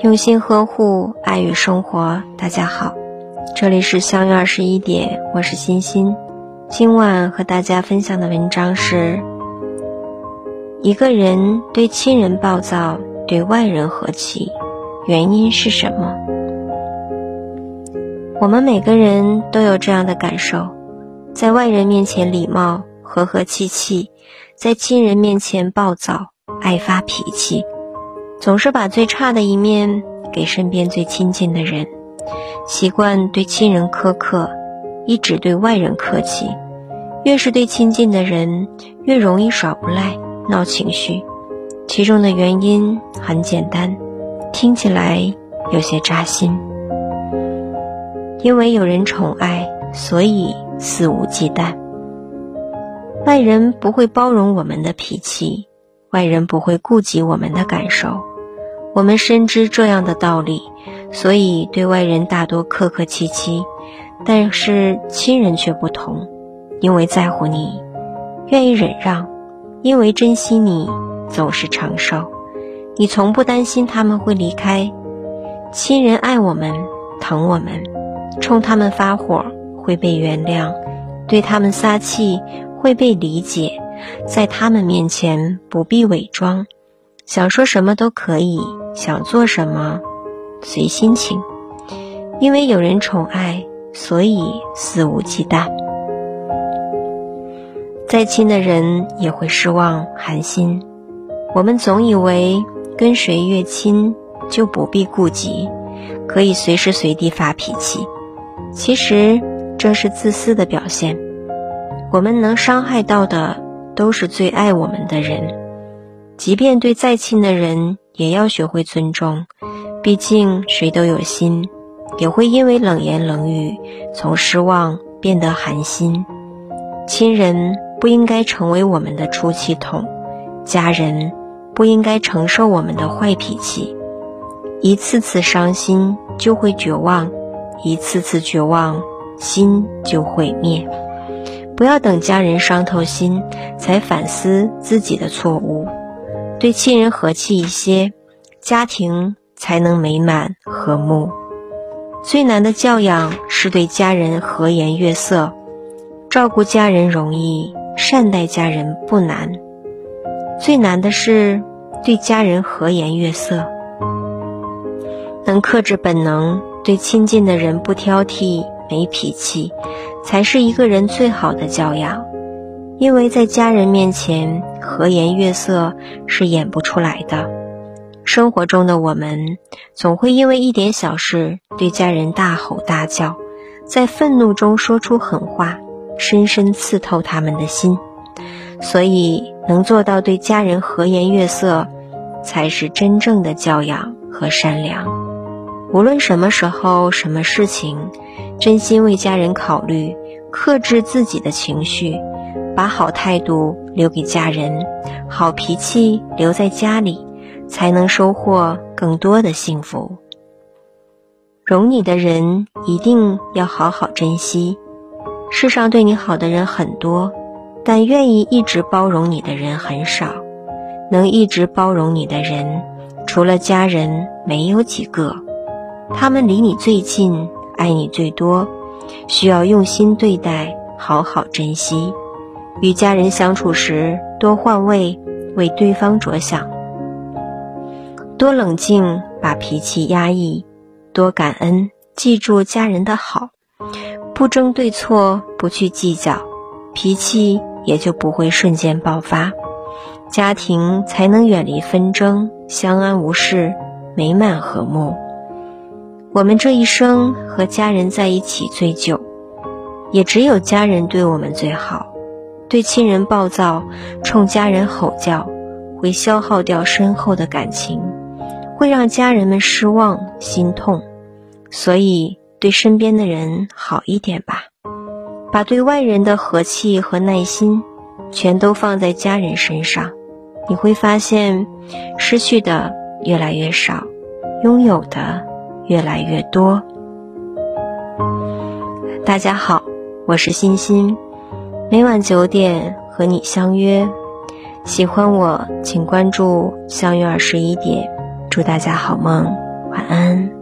用心呵护，爱与生活。大家好，这里是相约二十一点，我是欣欣。今晚和大家分享的文章是：一个人对亲人暴躁，对外人和气，原因是什么？我们每个人都有这样的感受：在外人面前礼貌、和和气气，在亲人面前暴躁、爱发脾气。总是把最差的一面给身边最亲近的人，习惯对亲人苛刻，一直对外人客气。越是对亲近的人，越容易耍无赖、闹情绪。其中的原因很简单，听起来有些扎心。因为有人宠爱，所以肆无忌惮。外人不会包容我们的脾气，外人不会顾及我们的感受。我们深知这样的道理，所以对外人大多客客气气，但是亲人却不同，因为在乎你，愿意忍让，因为珍惜你，总是长寿。你从不担心他们会离开。亲人爱我们，疼我们，冲他们发火会被原谅，对他们撒气会被理解，在他们面前不必伪装，想说什么都可以。想做什么，随心情。因为有人宠爱，所以肆无忌惮。再亲的人也会失望寒心。我们总以为跟谁越亲就不必顾及，可以随时随地发脾气。其实这是自私的表现。我们能伤害到的，都是最爱我们的人。即便对再亲的人。也要学会尊重，毕竟谁都有心，也会因为冷言冷语从失望变得寒心。亲人不应该成为我们的出气筒，家人不应该承受我们的坏脾气。一次次伤心就会绝望，一次次绝望心就毁灭。不要等家人伤透心才反思自己的错误。对亲人和气一些，家庭才能美满和睦。最难的教养是对家人和颜悦色，照顾家人容易，善待家人不难。最难的是对家人和颜悦色，能克制本能，对亲近的人不挑剔、没脾气，才是一个人最好的教养。因为在家人面前和颜悦色是演不出来的。生活中的我们总会因为一点小事对家人大吼大叫，在愤怒中说出狠话，深深刺透他们的心。所以，能做到对家人和颜悦色，才是真正的教养和善良。无论什么时候、什么事情，真心为家人考虑，克制自己的情绪。把好态度留给家人，好脾气留在家里，才能收获更多的幸福。容你的人一定要好好珍惜。世上对你好的人很多，但愿意一直包容你的人很少。能一直包容你的人，除了家人，没有几个。他们离你最近，爱你最多，需要用心对待，好好珍惜。与家人相处时，多换位，为对方着想；多冷静，把脾气压抑；多感恩，记住家人的好；不争对错，不去计较，脾气也就不会瞬间爆发，家庭才能远离纷争，相安无事，美满和睦。我们这一生和家人在一起最久，也只有家人对我们最好。对亲人暴躁，冲家人吼叫，会消耗掉深厚的感情，会让家人们失望心痛。所以，对身边的人好一点吧，把对外人的和气和耐心，全都放在家人身上，你会发现，失去的越来越少，拥有的越来越多。大家好，我是欣欣。每晚九点和你相约，喜欢我请关注相约二十一点，祝大家好梦。晚安。